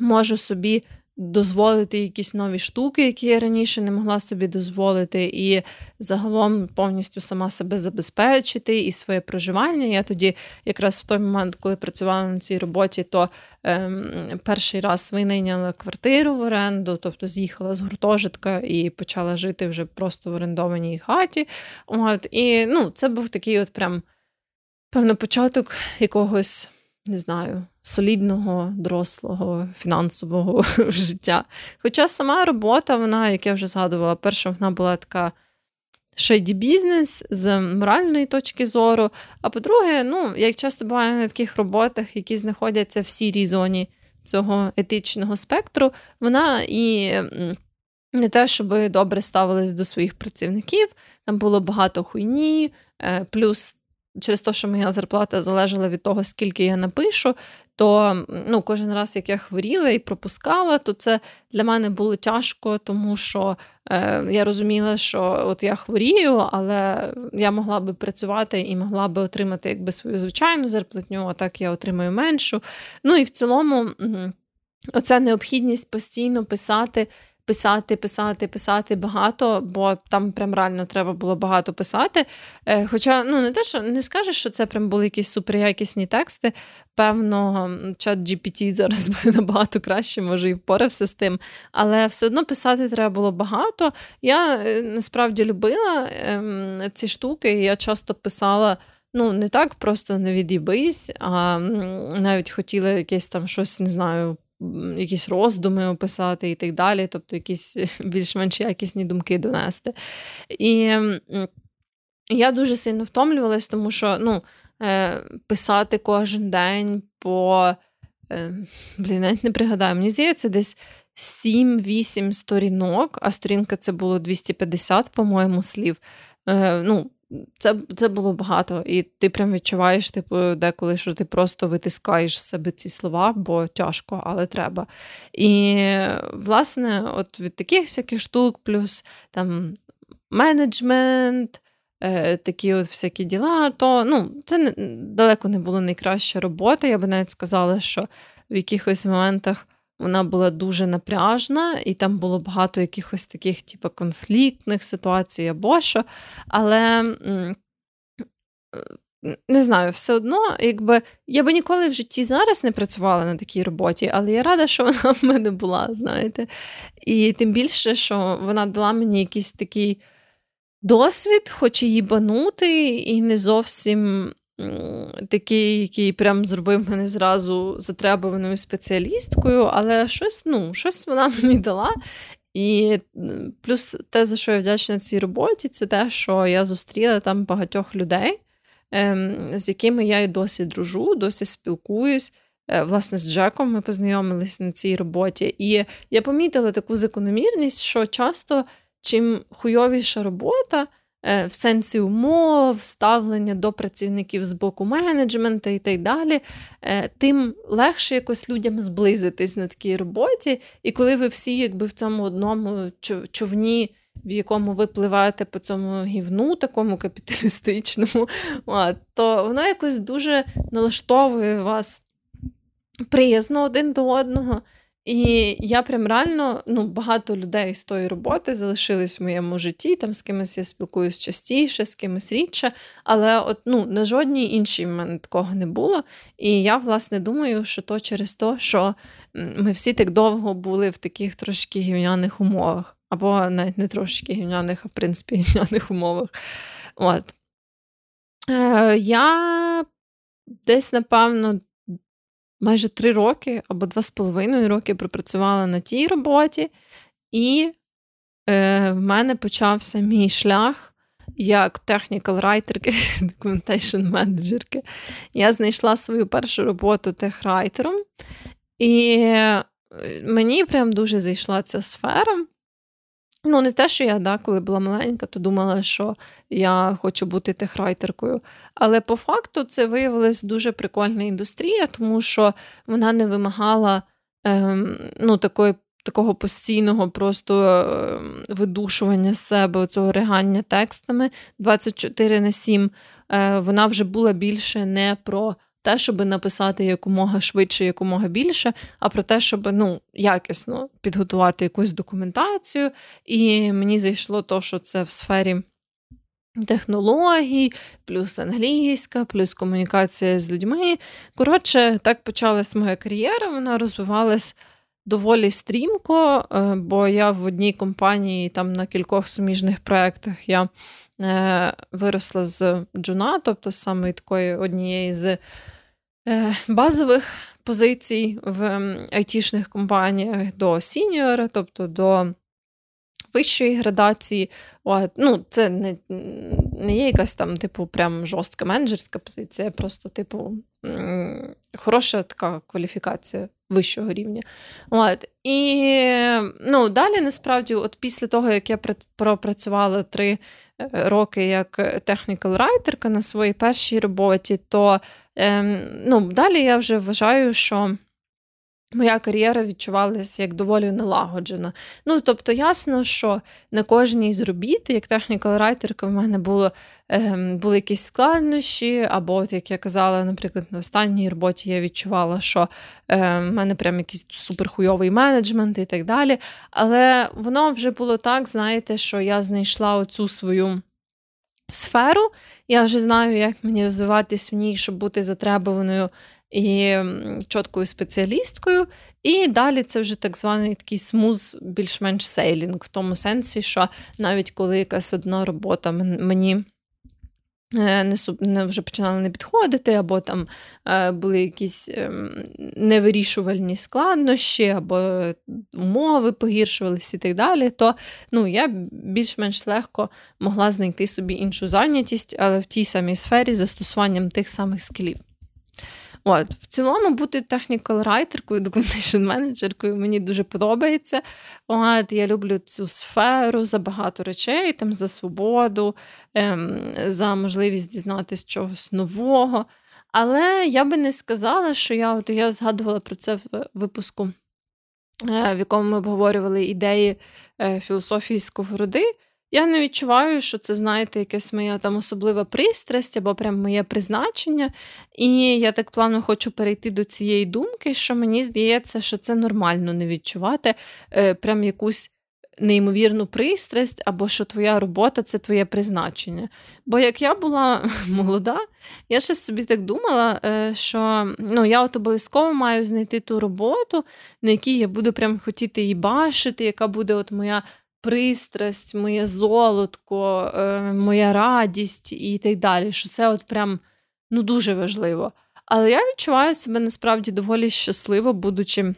можу собі дозволити якісь нові штуки, які я раніше не могла собі дозволити, і загалом повністю сама себе забезпечити і своє проживання. Я тоді, якраз в той момент, коли працювала на цій роботі, то ем, перший раз винайняла квартиру в оренду, тобто з'їхала з гуртожитка і почала жити вже просто в орендованій хаті. От, І ну, це був такий от прям. Певно, початок якогось не знаю, солідного, дорослого, фінансового життя. Хоча сама робота, вона, як я вже згадувала, перша вона була така шейді бізнес з моральної точки зору. А по-друге, ну, як часто буває на таких роботах, які знаходяться в сірій зоні цього етичного спектру, вона і. Не те, щоб добре ставились до своїх працівників, там було багато хуйні, е, плюс через те, що моя зарплата залежала від того, скільки я напишу, то ну, кожен раз, як я хворіла і пропускала, то це для мене було тяжко, тому що е, я розуміла, що от я хворію, але я могла би працювати і могла би отримати якби свою звичайну зарплатню, а так я отримаю меншу. Ну і в цілому, оця необхідність постійно писати писати, писати, писати багато, бо там прям реально треба було багато писати. Е, хоча, ну не те, що не скажеш, що це прям були якісь суперякісні тексти. Певно, чат GPT зараз би набагато краще, може, і впорався з тим. Але все одно писати треба було багато. Я е, насправді любила ем, ці штуки, я часто писала. Ну, не так просто не від'їбись, а навіть хотіла якесь там щось, не знаю, якісь роздуми описати і так далі, тобто якісь більш-менш якісні думки донести. І я дуже сильно втомлювалась, тому що ну, е, писати кожен день по. Е, блін, навіть не пригадаю, мені здається, десь 7-8 сторінок, а сторінка це було 250, по-моєму, слів. Е, ну, це це було багато, і ти прям відчуваєш, типу, деколи, що ти просто витискаєш з себе ці слова, бо тяжко, але треба. І, власне, от від таких всяких штук, плюс там менеджмент, е, такі от всякі діла, то ну, це не, далеко не було найкраща робота. Я би навіть сказала, що в якихось моментах. Вона була дуже напряжна, і там було багато якихось таких, типу, конфліктних ситуацій або що. Але не знаю, все одно, якби я би ніколи в житті зараз не працювала на такій роботі, але я рада, що вона в мене була, знаєте. І тим більше, що вона дала мені якийсь такий досвід, хоч і їбанутий, і не зовсім такий, який прям зробив мене зразу затребуваною спеціалісткою, але щось, ну, щось вона мені дала. І плюс те, за що я вдячна цій роботі, це те, що я зустріла там багатьох людей, ем, з якими я і досі дружу, досі спілкуюсь. Е, власне, з Джеком ми познайомилися на цій роботі. І я помітила таку закономірність, що часто чим хуйовіша робота, в сенсі умов, ставлення до працівників з боку менеджменту і так далі, е, тим легше якось людям зблизитись на такій роботі. І коли ви всі якби в цьому одному човні. В якому ви пливаєте по цьому гівну, такому капіталістичному, то воно якось дуже налаштовує вас приязно один до одного. І я прям реально ну, багато людей з тої роботи залишились в моєму житті. Там з кимось я спілкуюсь частіше, з кимось рідше. Але от ну на жодній іншій в мене такого не було. І я власне думаю, що то через те, що ми всі так довго були в таких трошки гівняних умовах, або навіть не трошки гівняних, а в принципі гівняних умовах. От. Е, Я десь, напевно, майже три роки або два з половиною роки пропрацювала на тій роботі, і е, в мене почався мій шлях як technical writer documentation менеджерки. Я знайшла свою першу роботу техрайтером, і е, мені прям дуже зайшла ця сфера. Ну, не те, що я, да, коли була маленька, то думала, що я хочу бути техрайтеркою. Але по факту це виявилась дуже прикольна індустрія, тому що вона не вимагала ем, ну, такої, такого постійного просто ем, видушування себе, цього ригання текстами 24 на 7. Е, Вона вже була більше не про те, щоб написати якомога швидше, якомога більше, а про те, щоб ну, якісно підготувати якусь документацію. І мені зайшло то, що це в сфері. Технологій, плюс англійська, плюс комунікація з людьми. Коротше, так почалась моя кар'єра, вона розвивалась доволі стрімко, е, бо я в одній компанії, там на кількох суміжних проєктах я е, виросла з джуна, тобто з саме такої однієї з базових позицій в айтішних компаніях до сіньора, тобто до вищої градації. Ну, Це не не є якась там, типу, прям жорстка менеджерська позиція, просто, типу, хороша така кваліфікація вищого рівня. От. І ну, далі, насправді, от після того, як я пропрацювала три е, роки як технікал-райтерка на своїй першій роботі, то Ем, ну, Далі я вже вважаю, що моя кар'єра відчувалася як доволі налагоджена. Ну, тобто, ясно, що на кожній з робіт, як технікал райтерка, в мене було, ем, були якісь складнощі, або, от, як я казала, наприклад, на останній роботі я відчувала, що е, в мене прям якийсь суперхуйовий менеджмент і так далі. Але воно вже було так, знаєте, що я знайшла оцю свою сферу. Я вже знаю, як мені розвиватись в ній, щоб бути затребуваною і чіткою спеціалісткою. І далі це вже так званий такий смуз, більш-менш сейлінг, в тому сенсі, що навіть коли якась одна робота мені Е, не не вже починали не підходити, або там е, були якісь ем, невирішувальні складнощі, або умови погіршувалися і так далі, то ну, я більш-менш легко могла знайти собі іншу зайнятість, але в тій самій сфері застосуванням тих самих скілів. От, В цілому бути технікал-райтеркою, документейшн-менеджеркою мені дуже подобається. От, Я люблю цю сферу за багато речей, там за свободу, ем, за можливість дізнатися чогось нового. Але я би не сказала, що я от я згадувала про це в випуску, е, в якому ми обговорювали ідеї е, філософії сковороди. Я не відчуваю, що це, знаєте, якась моя там особлива пристрасть або прям моє призначення. І я так плавно хочу перейти до цієї думки, що мені здається, що це нормально не відчувати е, прям якусь неймовірну пристрасть, або що твоя робота це твоє призначення. Бо як я була молода, я ще собі так думала, е, що ну, я от обов'язково маю знайти ту роботу, на якій я буду прям хотіти її бачити, яка буде от моя пристрасть, моє золотко, е, моя радість і так далі. Що це от прям ну, дуже важливо. Але я відчуваю себе насправді доволі щасливо, будучи.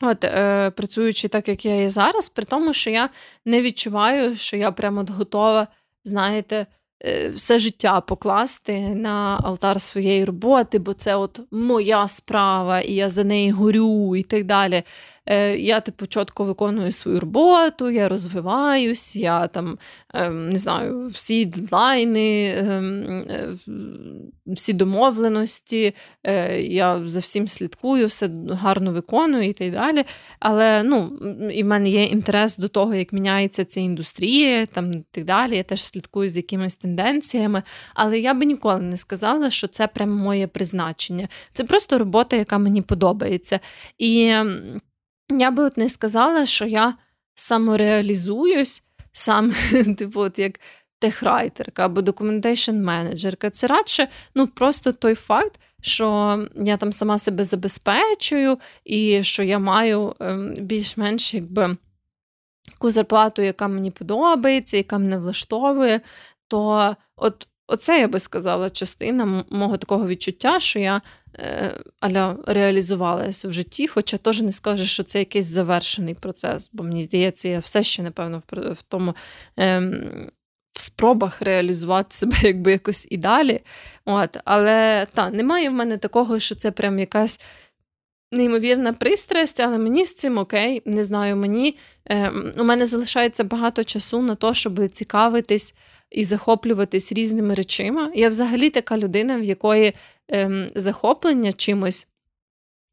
От, е, працюючи так, як я є зараз, при тому, що я не відчуваю, що я прямо от готова, знаєте, е, все життя покласти на алтар своєї роботи, бо це от моя справа, і я за неї горю, і так далі. Е, я, типу, чітко виконую свою роботу, я розвиваюсь, я там ем, не знаю, всі дедлайни, ем, е, всі домовленості, е, я за всім слідкую, все гарно виконую і так далі. Але ну, і в мене є інтерес до того, як міняється ця індустрія, там так далі. Я теж слідкую з якимись тенденціями. Але я би ніколи не сказала, що це прямо моє призначення. Це просто робота, яка мені подобається. І я би от не сказала, що я самореалізуюсь сам, типу, от як техрайтерка або документейшн менеджерка. Це радше ну, просто той факт, що я там сама себе забезпечую, і що я маю ем, більш-менш якби таку зарплату, яка мені подобається, яка мене влаштовує. То от Оце я би сказала частина мого такого відчуття, що я аля реалізувалася в житті, хоча теж не скажу, що це якийсь завершений процес, бо мені здається, я все ще, напевно, в, тому е, в спробах реалізувати себе якби якось і далі. От, Але та, немає в мене такого, що це прям якась. Неймовірна пристрасть, але мені з цим окей, не знаю, мені е, у мене залишається багато часу на те, щоб цікавитись і захоплюватись різними речима. Я взагалі така людина, в якої ем, захоплення чимось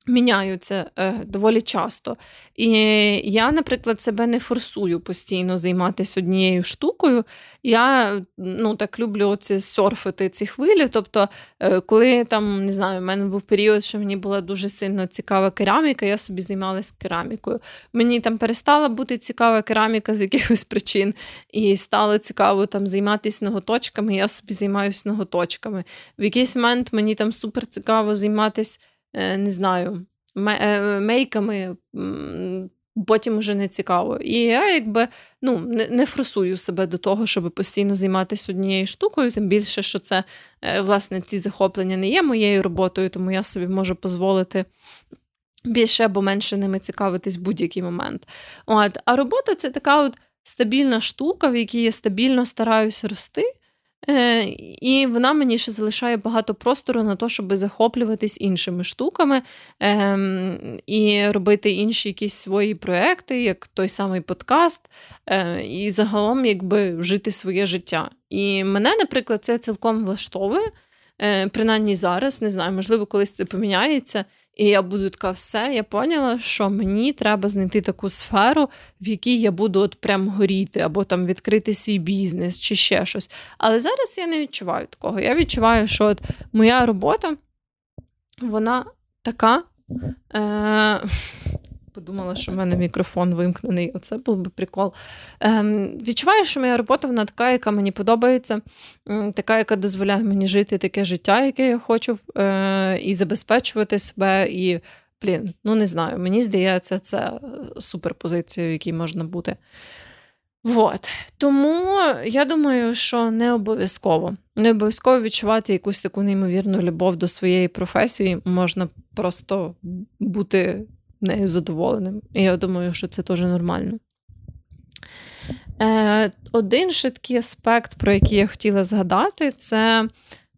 міняються е, доволі часто. І я, наприклад, себе не форсую постійно займатися однією штукою. Я ну, так люблю оці серфити ці хвилі. Тобто, е, коли там, не знаю, в мене був період, що мені була дуже сильно цікава кераміка, я собі займалася керамікою. Мені там перестала бути цікава кераміка з якихось причин, і стало цікаво там займатися ноготочками, я собі займаюся ноготочками. В якийсь момент мені там супер цікаво займатися. Е, не знаю, е, мейками. Потім вже не цікаво. І я якби ну, не форсую себе до того, щоб постійно займатися однією штукою, тим більше, що це, е, власне, ці захоплення не є моєю роботою, тому я собі можу дозволити більше або менше ними цікавитись в будь-який момент. От. А робота це така от стабільна штука, в якій я стабільно стараюся рости. Е, І вона мені ще залишає багато простору на те, щоб захоплюватись іншими штуками е, і робити інші якісь свої проекти, як той самий подкаст, е, і загалом якби жити своє життя. І мене, наприклад, це цілком влаштовує. Е, принаймні зараз, не знаю, можливо, колись це поміняється. І я буду така, все, я поняла, що мені треба знайти таку сферу, в якій я буду от прям горіти, або там відкрити свій бізнес чи ще щось. Але зараз я не відчуваю такого. Я відчуваю, що от моя робота, вона така. Е- подумала, що в мене мікрофон вимкнений. Оце був би прикол. Ем, Відчуваю, що моя робота вона така, яка мені подобається, така, яка дозволяє мені жити таке життя, яке я хочу, е, і забезпечувати себе. і Блін, ну не знаю, мені здається, це суперпозиція, в якій можна бути. Вот. Тому я думаю, що не обов'язково. Не обов'язково відчувати якусь таку неймовірну любов до своєї професії, можна просто бути нею задоволеним. І я думаю, що це теж нормально. Е, Один ще такий аспект, про який я хотіла згадати, це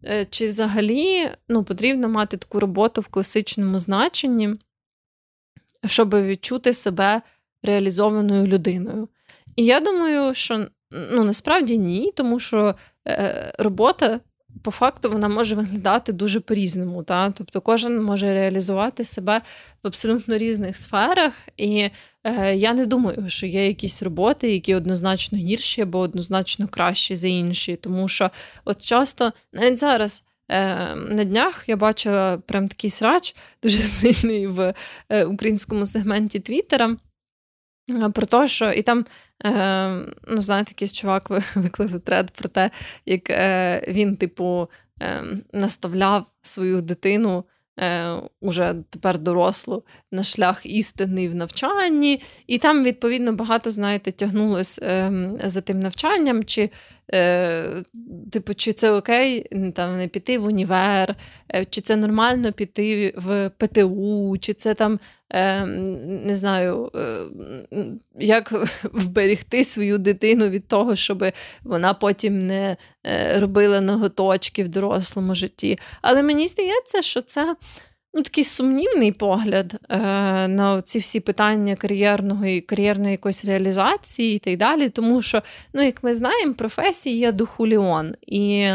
е, чи взагалі ну, потрібно мати таку роботу в класичному значенні, щоб відчути себе реалізованою людиною. І я думаю, що ну, насправді ні, тому що е, робота по факту вона може виглядати дуже по-різному. Та? Тобто кожен може реалізувати себе в абсолютно різних сферах. І е, я не думаю, що є якісь роботи, які однозначно гірші або однозначно кращі за інші. Тому що от часто, навіть зараз. Е, на днях я бачила прям такий срач дуже сильний в е, українському сегменті Твіттера. Про те, що і там, е, ну, знаєте, якийсь чувак виклав тред про те, як е, він, типу, е, наставляв свою дитину е, уже тепер дорослу на шлях істини в навчанні, і там, відповідно, багато, знаєте, тягнулось е, за тим навчанням, чи е, типу, чи це окей там, не піти в універ, е, чи це нормально піти в ПТУ, чи це там. Е, не знаю, як вберегти свою дитину від того, щоб вона потім не робила ноготочки в дорослому житті. Але мені здається, що це ну, такий сумнівний погляд е, на ці всі питання кар'єрного і кар'єрної якоїсь реалізації і так далі. Тому що, ну, як ми знаємо, професії є духуліон. І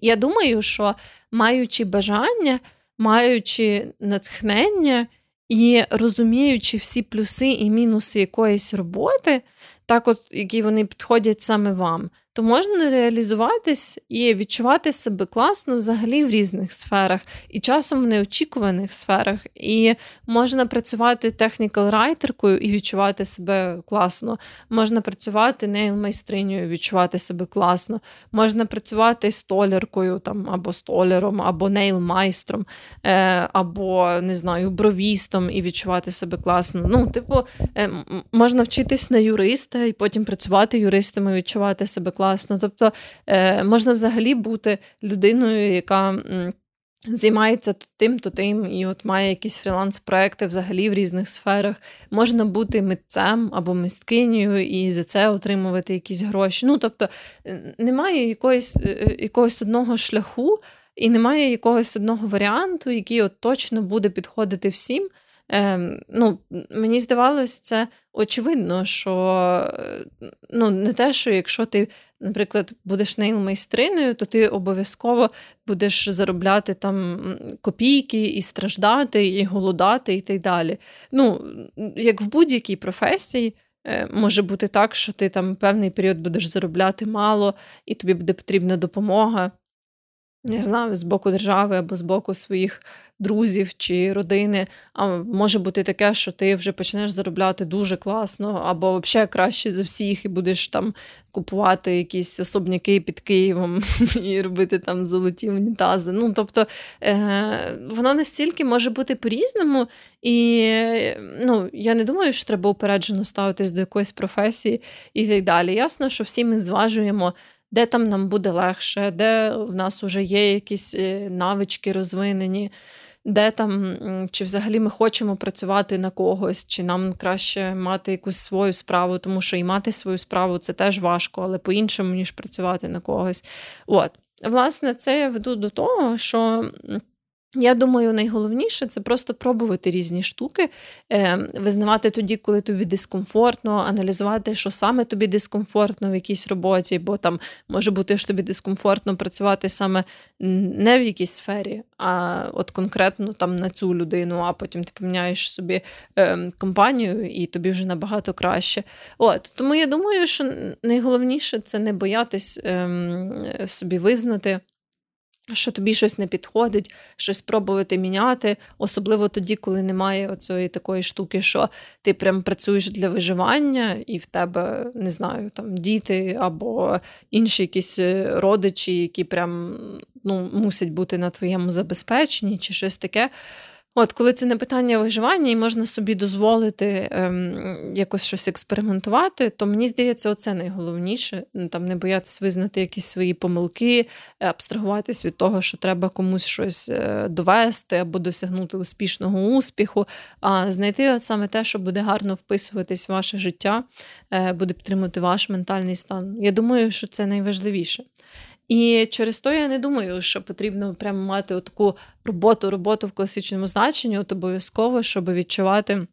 я думаю, що маючи бажання, маючи натхнення і розуміючи всі плюси і мінуси якоїсь роботи, так от, які вони підходять саме вам, то можна реалізуватись і відчувати себе класно взагалі в різних сферах, і часом в неочікуваних сферах. І можна працювати технікал-райтеркою і відчувати себе класно. Можна працювати нейл-майстринею, відчувати себе класно. Можна працювати столяркою там, або столяром, або нейл-майстром, е, або не знаю, бровістом і відчувати себе класно. Ну, типу, е, можна вчитись на юриста і потім працювати юристом і відчувати себе класно класно. Тобто е, можна взагалі бути людиною, яка. Займається тим, то тим, і от має якісь фріланс-проекти взагалі в різних сферах. Можна бути митцем або мисткинею і за це отримувати якісь гроші. Ну, тобто немає якоїсь, е, е, якогось одного шляху і немає якогось одного варіанту, який от точно буде підходити всім. Ем, ну, Мені здавалось, це очевидно, що ну, не те, що якщо ти, наприклад, будеш нейл-майстриною, то ти обов'язково будеш заробляти там копійки і страждати, і голодати, і так далі. Ну, Як в будь-якій професії. Е, може бути так, що ти там певний період будеш заробляти мало, і тобі буде потрібна допомога не знаю, з боку держави або з боку своїх друзів чи родини. А може бути таке, що ти вже почнеш заробляти дуже класно, або взагалі краще за всіх, і будеш там купувати якісь особняки під Києвом і робити там золоті унітази. Ну, тобто е- воно настільки може бути по-різному, і ну, я не думаю, що треба упереджено ставитись до якоїсь професії і так далі. Ясно, що всі ми зважуємо де там нам буде легше, де в нас вже є якісь е, навички розвинені, де там, чи взагалі ми хочемо працювати на когось, чи нам краще мати якусь свою справу, тому що і мати свою справу це теж важко, але по-іншому, ніж працювати на когось. От. Власне, це я веду до того, що. Я думаю, найголовніше це просто пробувати різні штуки, е, визнавати тоді, коли тобі дискомфортно, аналізувати, що саме тобі дискомфортно в якійсь роботі, бо там може бути, що тобі дискомфортно працювати саме не в якійсь сфері, а от конкретно там на цю людину, а потім ти поміняєш собі е, компанію, і тобі вже набагато краще. От Тому я думаю, що найголовніше це не боятись е, собі визнати що тобі щось не підходить, щось спробувати міняти, особливо тоді, коли немає оцієї такої штуки, що ти прям працюєш для виживання, і в тебе не знаю, там діти або інші якісь е, родичі, які прям ну, мусять бути на твоєму забезпеченні, чи щось таке. От, коли це не питання виживання, і можна собі дозволити ем, якось щось експериментувати, то мені здається, оце найголовніше. Ну, там не боятися визнати якісь свої помилки, абстрагуватись від того, що треба комусь щось е, довести або досягнути успішного успіху, а знайти от саме те, що буде гарно вписуватись в ваше життя, е, буде підтримувати ваш ментальний стан. Я думаю, що це найважливіше. І через то я не думаю, що потрібно прямо мати таку роботу, роботу в класичному значенні, от обов'язково, щоб відчувати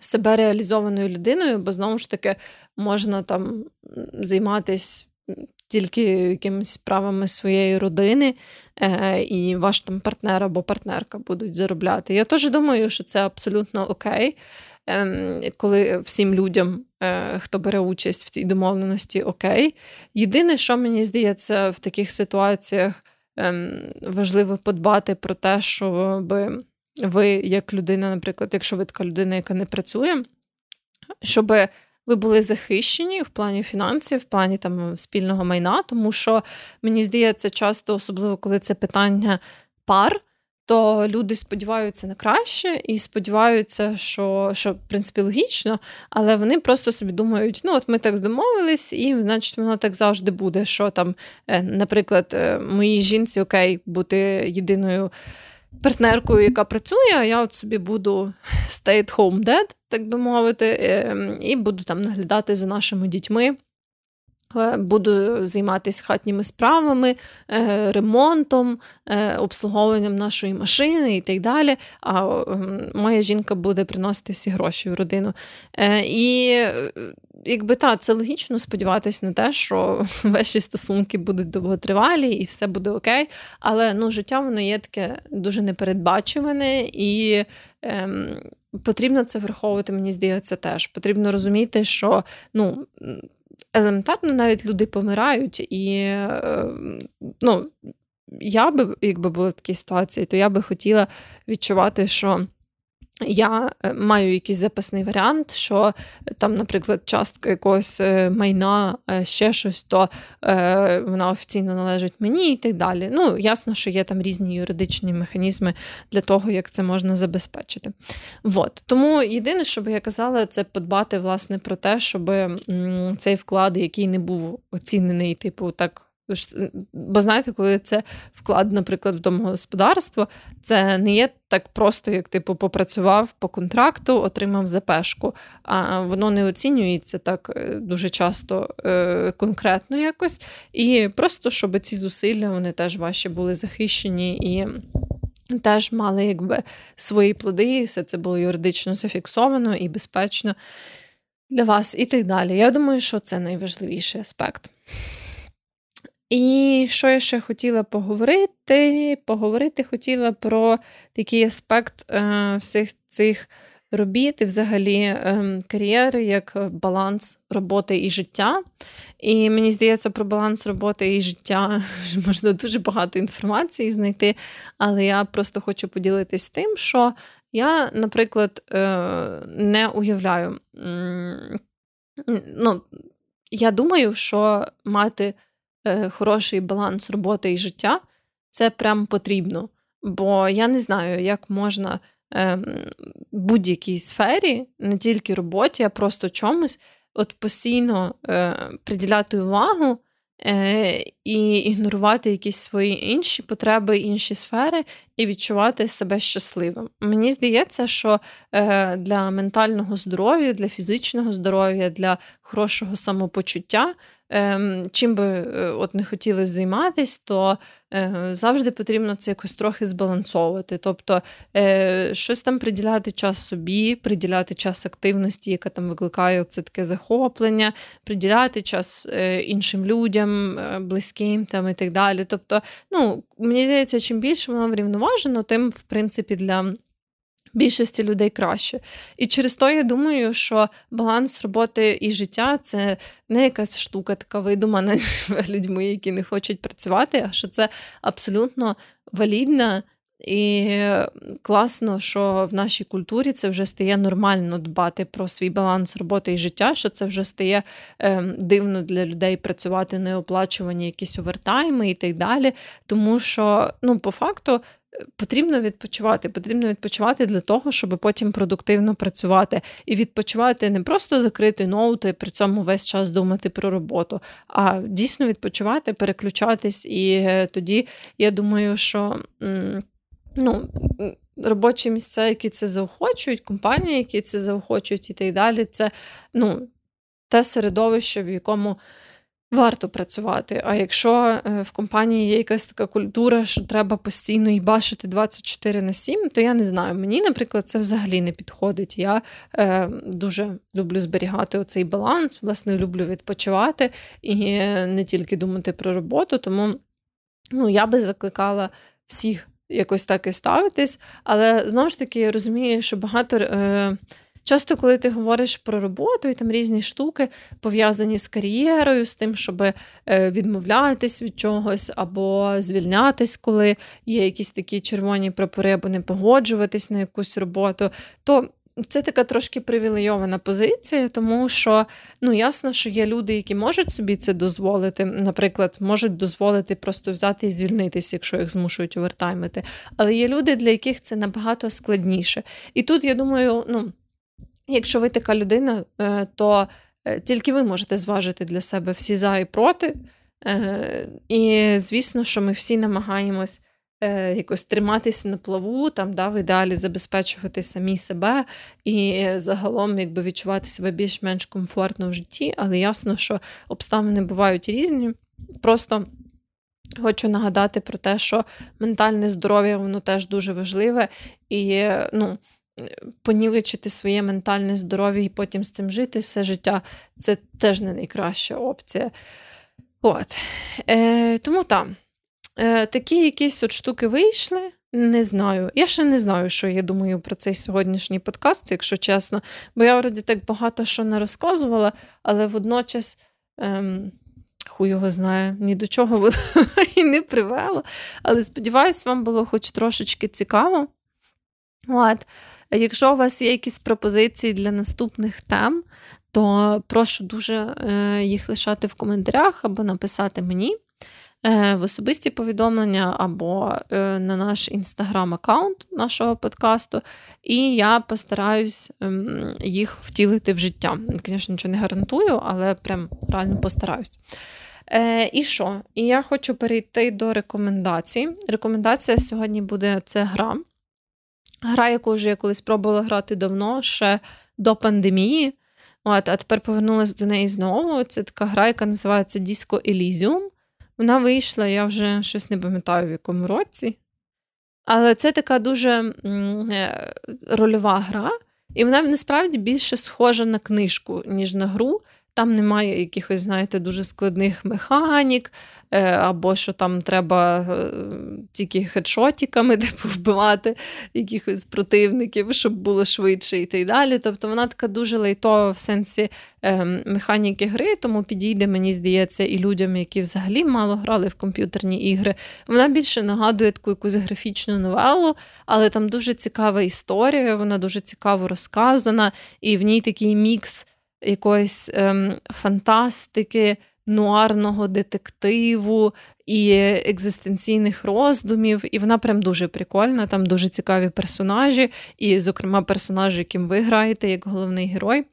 себе реалізованою людиною, бо знову ж таки можна там займатися тільки якимись справами своєї родини, е, і ваш там партнер або партнерка будуть заробляти. Я теж думаю, що це абсолютно окей. Ем, коли всім людям, е, хто бере участь в цій домовленості, окей. Єдине, що мені здається, в таких ситуаціях ем, важливо подбати про те, щоб ви, як людина, наприклад, якщо ви така людина, яка не працює. щоб ви були захищені в плані фінансів, в плані там спільного майна, тому що мені здається, часто, особливо коли це питання пар. То люди сподіваються на краще і сподіваються, що що в принципі логічно, але вони просто собі думають: ну от ми так домовились, і значить воно так завжди буде. Що там, е, наприклад, е, моїй жінці окей бути єдиною партнеркою, яка працює, а я от собі буду stay-at-home dad, так би мовити, ем, і буду там наглядати за нашими дітьми. Е, буду займатися хатніми справами, е, ремонтом, е, обслуговуванням нашої машини і так далі. А моя жінка буде приносити всі гроші в родину. І якби так, це логічно сподіватися на те, що ваші стосунки будуть довготривалі і все буде окей. Але ну, життя воно є таке дуже непередбачуване і. Ем, Потрібно це враховувати, мені здається, теж. Потрібно розуміти, що ну, елементарно навіть люди помирають, і е, ну, я би, якби були такі ситуації, то я би хотіла відчувати, що. Я е, маю якийсь запасний варіант, що там, наприклад, частка якогось е, майна, е, ще щось, то е, вона офіційно належить мені і так далі. Ну, ясно, що є там різні юридичні механізми для того, як це можна забезпечити. Вот. Тому єдине, що би я казала, це подбати власне про те, щоб цей вклад, який не був оцінений, типу, так. Бо знаєте, коли це вклад, наприклад, в домогосподарство, це не є так просто, як типу попрацював по контракту, отримав запешку, а воно не оцінюється так е, дуже часто е, конкретно якось. І просто щоб ці зусилля вони теж ваші були захищені і. Теж мали якби свої плоди, і все це було юридично зафіксовано і безпечно для вас, і так далі. Я думаю, що це найважливіший аспект. І що я ще хотіла поговорити? Поговорити хотіла про такий аспект е, всіх цих робіт і взагалі е, кар'єри, як баланс роботи і життя. І мені здається, про баланс роботи і життя можна дуже багато інформації знайти, але я просто хочу поділитись тим, що я, наприклад, е, не уявляю. Ну, Я думаю, що мати. Е, хороший баланс роботи і життя, це прям потрібно. Бо я не знаю, як можна е, будь-якій сфері, не тільки роботі, а просто чомусь, от постійно е, приділяти увагу е, і ігнорувати якісь свої інші потреби, інші сфери, і відчувати себе щасливим. Мені здається, що для ментального здоров'я, для фізичного здоров'я, для хорошого самопочуття Ем, чим би е, от не хотілося займатися, то е, завжди потрібно це якось трохи збалансовувати. Тобто е, щось там приділяти час собі, приділяти час активності, яка там викликає це таке захоплення, приділяти час іншим людям, близьким там і так далі. Тобто, ну, мені здається, чим більше воно врівноважено, тим, в принципі, для більшості людей краще. І через то я думаю, що баланс роботи і життя це не якась штука, така видумана людьми, які не хочуть працювати, а що це абсолютно валідна. І класно, що в нашій культурі це вже стає нормально дбати про свій баланс роботи і життя, що це вже стає е, дивно для людей працювати неоплачувані якісь овертайми і так далі. Тому що, ну, по факту, Потрібно відпочивати, потрібно відпочивати для того, щоб потім продуктивно працювати. І відпочивати не просто закрити ноути, і при цьому весь час думати про роботу, а дійсно відпочивати, переключатись. І е, тоді я думаю, що ну, робочі місця, які це заохочують, компанії, які це заохочують, і так далі, це ну, те середовище, в якому. Варто працювати. А якщо е, в компанії є якась така культура, що треба постійно і бачити 24 на 7, то я не знаю. Мені, наприклад, це взагалі не підходить. Я е, дуже люблю зберігати оцей баланс, власне, люблю відпочивати і не тільки думати про роботу. Тому ну, я би закликала всіх якось так і ставитись. Але знову ж таки я розумію, що багато. Е, Часто, коли ти говориш про роботу і там різні штуки пов'язані з кар'єрою, з тим, щоб е, відмовлятись від чогось, або звільнятись, коли є якісь такі червоні прапори, або не погоджуватись на якусь роботу, то це така трошки привілейована позиція, тому що ну ясно, що є люди, які можуть собі це дозволити. Наприклад, можуть дозволити просто взяти і звільнитися, якщо їх змушують овертаймити. Але є люди, для яких це набагато складніше. І тут я думаю, ну якщо ви така людина, е, то е, тільки ви можете зважити для себе всі за і проти. Е, і звісно, що ми всі намагаємось якось триматися на плаву, там, да, в ідеалі забезпечувати самі себе і загалом якби відчувати себе більш-менш комфортно в житті, але ясно, що обставини бувають різні. Просто хочу нагадати про те, що ментальне здоров'я воно теж дуже важливе і ну. Понівечити своє ментальне здоров'я і потім з цим жити все життя це теж не найкраща опція. От. Е, Тому там. Е, Такі якісь от штуки вийшли. Не знаю. Я ще не знаю, що я думаю про цей сьогоднішній подкаст, якщо чесно. Бо я вроді так багато що не розказувала, але водночас ем, хуй його знає, ні до чого воно і не привело. Але сподіваюсь, вам було хоч трошечки цікаво. От. Якщо у вас є якісь пропозиції для наступних тем, то прошу дуже е, їх лишати в коментарях або написати мені е, в особисті повідомлення, або е, на наш інстаграм-аккаунт нашого подкасту, і я постараюсь ем, їх втілити в життя. Звісно, нічого не гарантую, але прям реально постараюсь. І що? І я хочу перейти до рекомендацій. Рекомендація сьогодні буде це гра. Гра, яку вже я колись пробувала грати давно, ще до пандемії. От, А тепер повернулася до неї знову. Це така гра, яка називається Disco Elysium. Вона вийшла, я вже щось не пам'ятаю, в якому році. Але це така дуже е, рольова гра, і вона насправді більше схожа на книжку, ніж на гру. Там немає якихось, знаєте, дуже складних механік, е, або що там треба е, тільки хедшотіками типу, вбивати якихось противників, щоб було швидше і так далі. Тобто вона така дуже лайтова в сенсі ем, механіки гри, тому підійде, мені здається, і людям, які взагалі мало грали в комп'ютерні ігри. Вона більше нагадує таку якусь графічну новелу, але там дуже цікава історія, вона дуже цікаво розказана, і в ній такий мікс якоїсь ем, фантастики, нуарного детективу і екзистенційних роздумів. І вона прям дуже прикольна, там дуже цікаві персонажі, і, зокрема, персонажі, яким ви граєте як головний герой.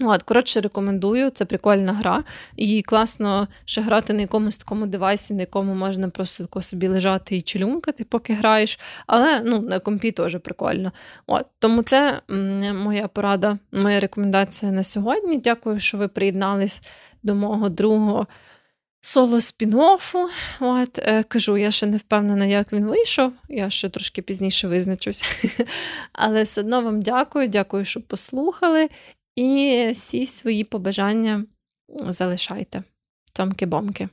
От, Коротше, рекомендую, це прикольна гра. І класно ще грати на якомусь такому девайсі, на якому можна просто тако собі лежати і челюнкати, поки граєш. Але ну, на компі теж прикольно. От, Тому це моя порада, моя рекомендація на сьогодні. Дякую, що ви приєднались до мого другого соло спін-оффу. От, е, Кажу, я ще не впевнена, як він вийшов. Я ще трошки пізніше визначуся. Але все одно вам дякую, дякую, що послухали. І всі свої побажання залишайте. Цомки-бомки.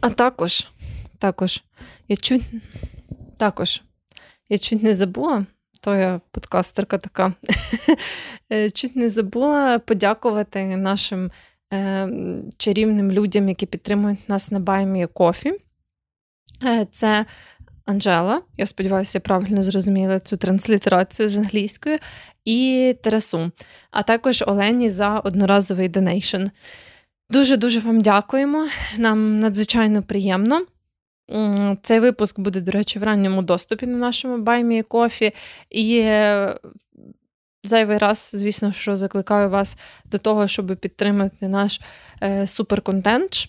А також, також, я чуть також, я чуть не забула, то я подкастерка така, чуть не забула подякувати нашим е, чарівним людям, які підтримують нас на Buy Me a Coffee. Е, це Анжела, я сподіваюся, правильно зрозуміла цю транслітерацію з англійської, і Тарасу, а також Олені за одноразовий donation. Дуже-дуже вам дякуємо. Нам надзвичайно приємно. Цей випуск буде, до речі, в ранньому доступі на нашому Buy Me a Coffee. І зайвий раз, звісно, що закликаю вас до того, щоб підтримати наш е, суперконтент.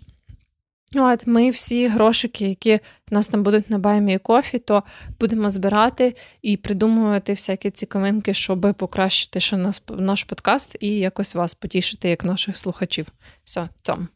От Ми всі грошики, які в нас там будуть на Баймі кофі, то будемо збирати і придумувати всякі цікавинки, щоб покращити ще наш, наш подкаст і якось вас потішити, як наших слухачів. Все, цьому.